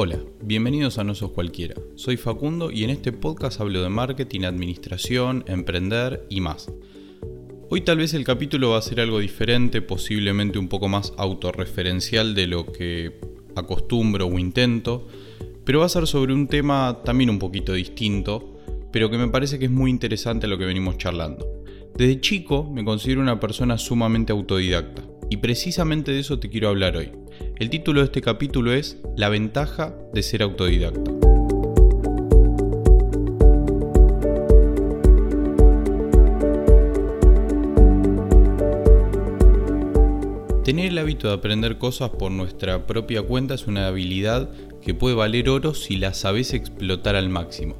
Hola, bienvenidos a No Sos Cualquiera. Soy Facundo y en este podcast hablo de marketing, administración, emprender y más. Hoy tal vez el capítulo va a ser algo diferente, posiblemente un poco más autorreferencial de lo que acostumbro o intento, pero va a ser sobre un tema también un poquito distinto, pero que me parece que es muy interesante lo que venimos charlando. Desde chico me considero una persona sumamente autodidacta, y precisamente de eso te quiero hablar hoy. El título de este capítulo es La ventaja de ser autodidacta. Tener el hábito de aprender cosas por nuestra propia cuenta es una habilidad que puede valer oro si la sabes explotar al máximo.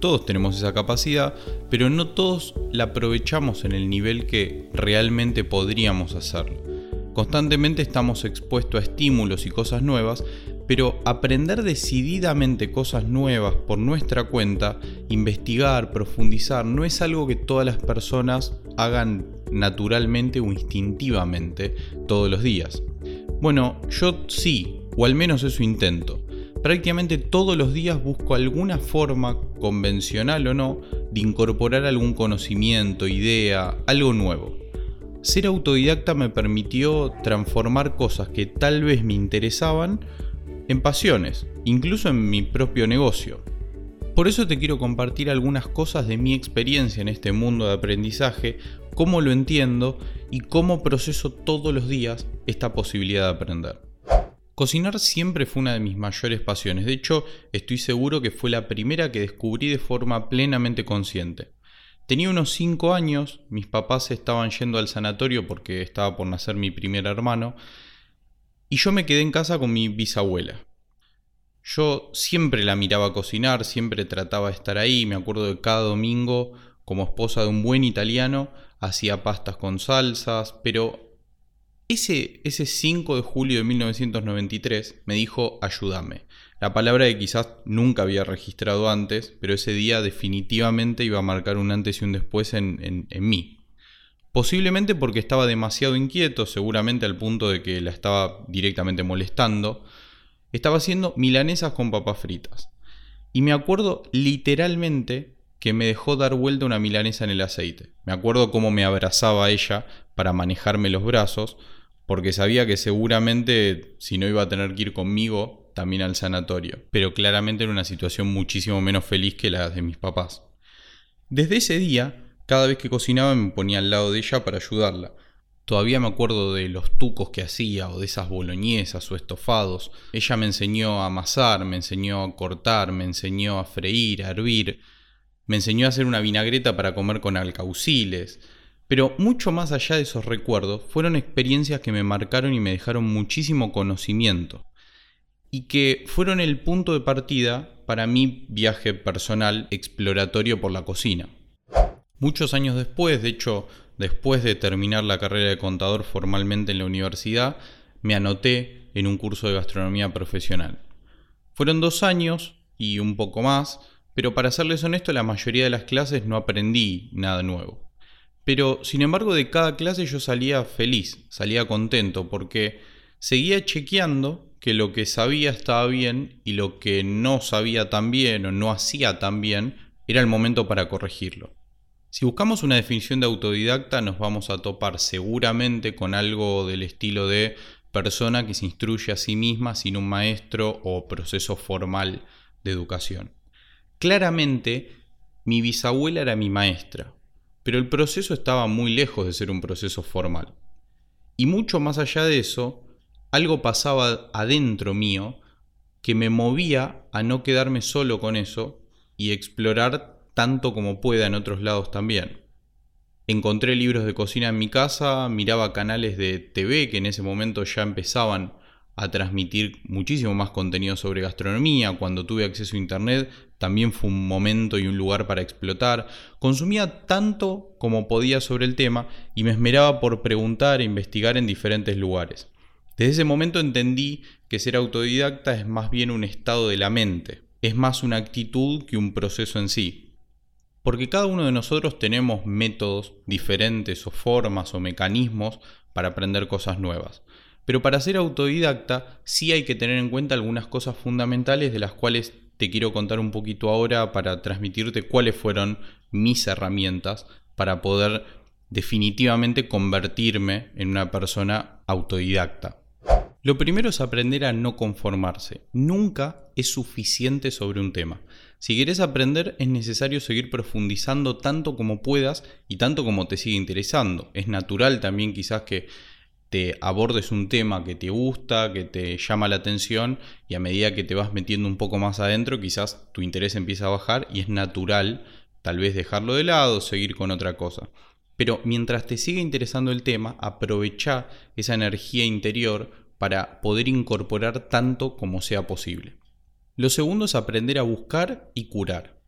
Todos tenemos esa capacidad, pero no todos la aprovechamos en el nivel que realmente podríamos hacerlo. Constantemente estamos expuestos a estímulos y cosas nuevas, pero aprender decididamente cosas nuevas por nuestra cuenta, investigar, profundizar, no es algo que todas las personas hagan naturalmente o instintivamente todos los días. Bueno, yo sí, o al menos eso intento. Prácticamente todos los días busco alguna forma, convencional o no, de incorporar algún conocimiento, idea, algo nuevo. Ser autodidacta me permitió transformar cosas que tal vez me interesaban en pasiones, incluso en mi propio negocio. Por eso te quiero compartir algunas cosas de mi experiencia en este mundo de aprendizaje, cómo lo entiendo y cómo proceso todos los días esta posibilidad de aprender. Cocinar siempre fue una de mis mayores pasiones, de hecho estoy seguro que fue la primera que descubrí de forma plenamente consciente. Tenía unos 5 años, mis papás estaban yendo al sanatorio porque estaba por nacer mi primer hermano, y yo me quedé en casa con mi bisabuela. Yo siempre la miraba cocinar, siempre trataba de estar ahí, me acuerdo de cada domingo, como esposa de un buen italiano, hacía pastas con salsas, pero ese, ese 5 de julio de 1993 me dijo ayúdame. La palabra que quizás nunca había registrado antes, pero ese día definitivamente iba a marcar un antes y un después en, en mí. Posiblemente porque estaba demasiado inquieto, seguramente al punto de que la estaba directamente molestando. Estaba haciendo milanesas con papas fritas. Y me acuerdo literalmente que me dejó dar vuelta una milanesa en el aceite. Me acuerdo cómo me abrazaba ella para manejarme los brazos, porque sabía que seguramente si no iba a tener que ir conmigo también al sanatorio, pero claramente era una situación muchísimo menos feliz que la de mis papás. Desde ese día cada vez que cocinaba me ponía al lado de ella para ayudarla. Todavía me acuerdo de los tucos que hacía o de esas boloñesas o estofados. Ella me enseñó a amasar, me enseñó a cortar, me enseñó a freír, a hervir, me enseñó a hacer una vinagreta para comer con alcauciles. Pero mucho más allá de esos recuerdos, fueron experiencias que me marcaron y me dejaron muchísimo conocimiento. Y que fueron el punto de partida para mi viaje personal exploratorio por la cocina. Muchos años después, de hecho, después de terminar la carrera de contador formalmente en la universidad, me anoté en un curso de gastronomía profesional. Fueron dos años y un poco más, pero para serles honesto, la mayoría de las clases no aprendí nada nuevo. Pero, sin embargo, de cada clase yo salía feliz, salía contento, porque seguía chequeando que lo que sabía estaba bien y lo que no sabía tan bien o no hacía tan bien era el momento para corregirlo. Si buscamos una definición de autodidacta nos vamos a topar seguramente con algo del estilo de persona que se instruye a sí misma sin un maestro o proceso formal de educación. Claramente, mi bisabuela era mi maestra, pero el proceso estaba muy lejos de ser un proceso formal. Y mucho más allá de eso, algo pasaba adentro mío que me movía a no quedarme solo con eso y explorar tanto como pueda en otros lados también. Encontré libros de cocina en mi casa, miraba canales de TV que en ese momento ya empezaban a transmitir muchísimo más contenido sobre gastronomía. Cuando tuve acceso a Internet también fue un momento y un lugar para explotar. Consumía tanto como podía sobre el tema y me esmeraba por preguntar e investigar en diferentes lugares. Desde ese momento entendí que ser autodidacta es más bien un estado de la mente, es más una actitud que un proceso en sí. Porque cada uno de nosotros tenemos métodos diferentes o formas o mecanismos para aprender cosas nuevas. Pero para ser autodidacta sí hay que tener en cuenta algunas cosas fundamentales de las cuales te quiero contar un poquito ahora para transmitirte cuáles fueron mis herramientas para poder definitivamente convertirme en una persona autodidacta. Lo primero es aprender a no conformarse. Nunca es suficiente sobre un tema. Si quieres aprender es necesario seguir profundizando tanto como puedas y tanto como te sigue interesando. Es natural también quizás que te abordes un tema que te gusta, que te llama la atención y a medida que te vas metiendo un poco más adentro quizás tu interés empieza a bajar y es natural tal vez dejarlo de lado, seguir con otra cosa. Pero mientras te siga interesando el tema, aprovecha esa energía interior para poder incorporar tanto como sea posible. Lo segundo es aprender a buscar y curar.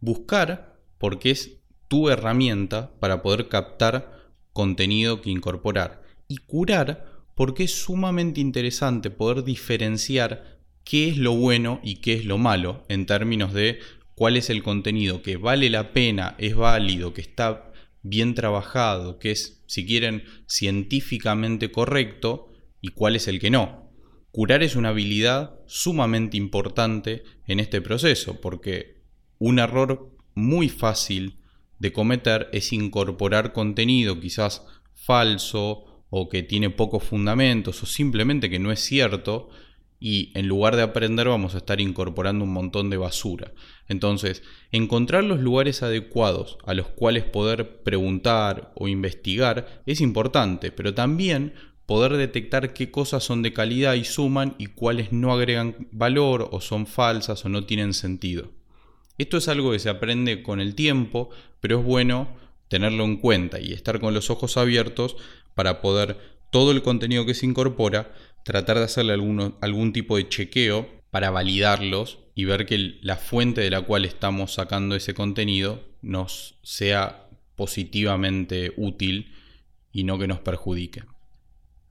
Buscar porque es tu herramienta para poder captar contenido que incorporar. Y curar porque es sumamente interesante poder diferenciar qué es lo bueno y qué es lo malo en términos de cuál es el contenido que vale la pena, es válido, que está bien trabajado, que es, si quieren, científicamente correcto y cuál es el que no. Curar es una habilidad sumamente importante en este proceso, porque un error muy fácil de cometer es incorporar contenido quizás falso o que tiene pocos fundamentos o simplemente que no es cierto y en lugar de aprender vamos a estar incorporando un montón de basura. Entonces, encontrar los lugares adecuados a los cuales poder preguntar o investigar es importante, pero también poder detectar qué cosas son de calidad y suman y cuáles no agregan valor o son falsas o no tienen sentido. Esto es algo que se aprende con el tiempo, pero es bueno tenerlo en cuenta y estar con los ojos abiertos para poder todo el contenido que se incorpora, tratar de hacerle algún tipo de chequeo para validarlos y ver que la fuente de la cual estamos sacando ese contenido nos sea positivamente útil y no que nos perjudique.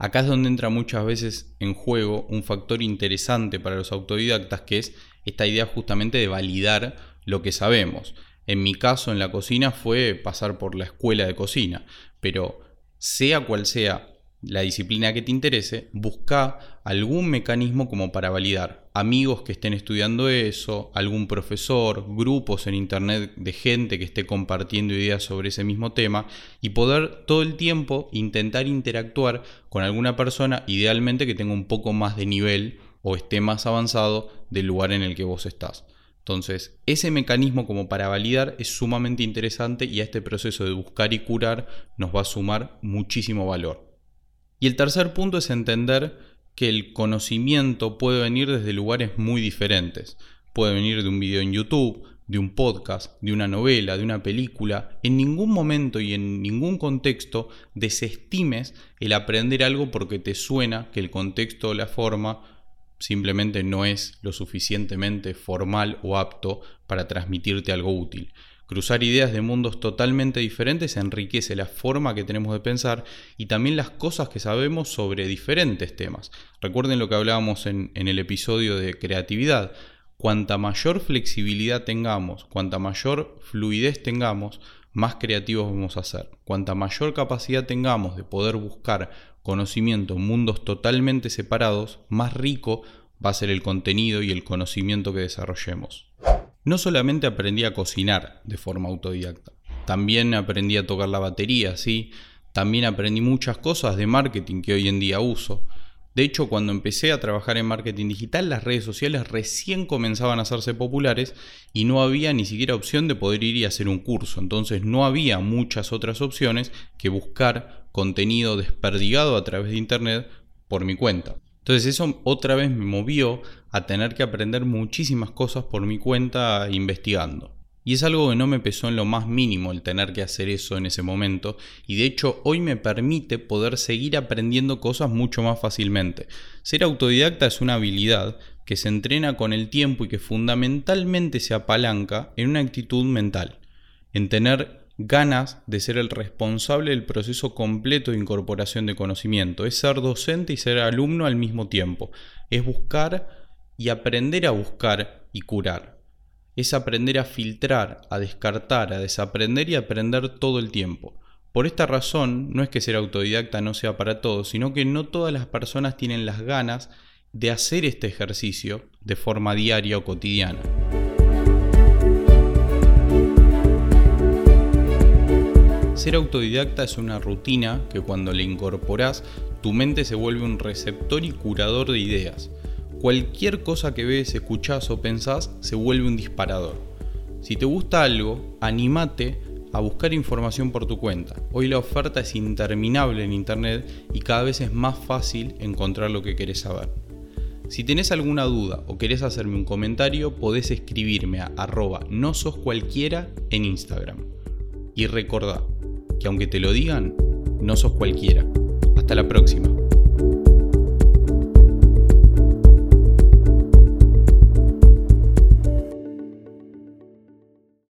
Acá es donde entra muchas veces en juego un factor interesante para los autodidactas que es esta idea justamente de validar lo que sabemos. En mi caso en la cocina fue pasar por la escuela de cocina, pero sea cual sea la disciplina que te interese, busca algún mecanismo como para validar. Amigos que estén estudiando eso, algún profesor, grupos en internet de gente que esté compartiendo ideas sobre ese mismo tema y poder todo el tiempo intentar interactuar con alguna persona, idealmente que tenga un poco más de nivel o esté más avanzado del lugar en el que vos estás. Entonces, ese mecanismo como para validar es sumamente interesante y a este proceso de buscar y curar nos va a sumar muchísimo valor. Y el tercer punto es entender que el conocimiento puede venir desde lugares muy diferentes. Puede venir de un video en YouTube, de un podcast, de una novela, de una película. En ningún momento y en ningún contexto desestimes el aprender algo porque te suena que el contexto o la forma simplemente no es lo suficientemente formal o apto para transmitirte algo útil. Cruzar ideas de mundos totalmente diferentes enriquece la forma que tenemos de pensar y también las cosas que sabemos sobre diferentes temas. Recuerden lo que hablábamos en, el episodio de creatividad. Cuanta mayor flexibilidad tengamos, cuanta mayor fluidez tengamos, más creativos vamos a ser. Cuanta mayor capacidad tengamos de poder buscar conocimiento en mundos totalmente separados, más rico va a ser el contenido y el conocimiento que desarrollemos. No solamente aprendí a cocinar de forma autodidacta, también aprendí a tocar la batería, sí, también aprendí muchas cosas de marketing que hoy en día uso. De hecho, cuando empecé a trabajar en marketing digital, las redes sociales recién comenzaban a hacerse populares y no había ni siquiera opción de poder ir y hacer un curso. Entonces no había muchas otras opciones que buscar contenido desperdigado a través de Internet por mi cuenta. Entonces eso otra vez me movió a tener que aprender muchísimas cosas por mi cuenta investigando. Y es algo que no me pesó en lo más mínimo el tener que hacer eso en ese momento y de hecho hoy me permite poder seguir aprendiendo cosas mucho más fácilmente. Ser autodidacta es una habilidad que se entrena con el tiempo y que fundamentalmente se apalanca en una actitud mental, en tener ganas de ser el responsable del proceso completo de incorporación de conocimiento. Es ser docente y ser alumno al mismo tiempo. Es buscar y aprender a buscar y curar. Es aprender a filtrar, a descartar, a desaprender y aprender todo el tiempo. Por esta razón, no es que ser autodidacta no sea para todos, sino que no todas las personas tienen las ganas de hacer este ejercicio de forma diaria o cotidiana. Ser autodidacta es una rutina que cuando le incorporás, tu mente se vuelve un receptor y curador de ideas. Cualquier cosa que ves, escuchás o pensás se vuelve un disparador. Si te gusta algo, animate a buscar información por tu cuenta. Hoy la oferta es interminable en internet y cada vez es más fácil encontrar lo que querés saber. Si tenés alguna duda o querés hacerme un comentario, podés escribirme a arroba no sos cualquiera en Instagram. Y recordá, que aunque te lo digan, no sos cualquiera. Hasta la próxima.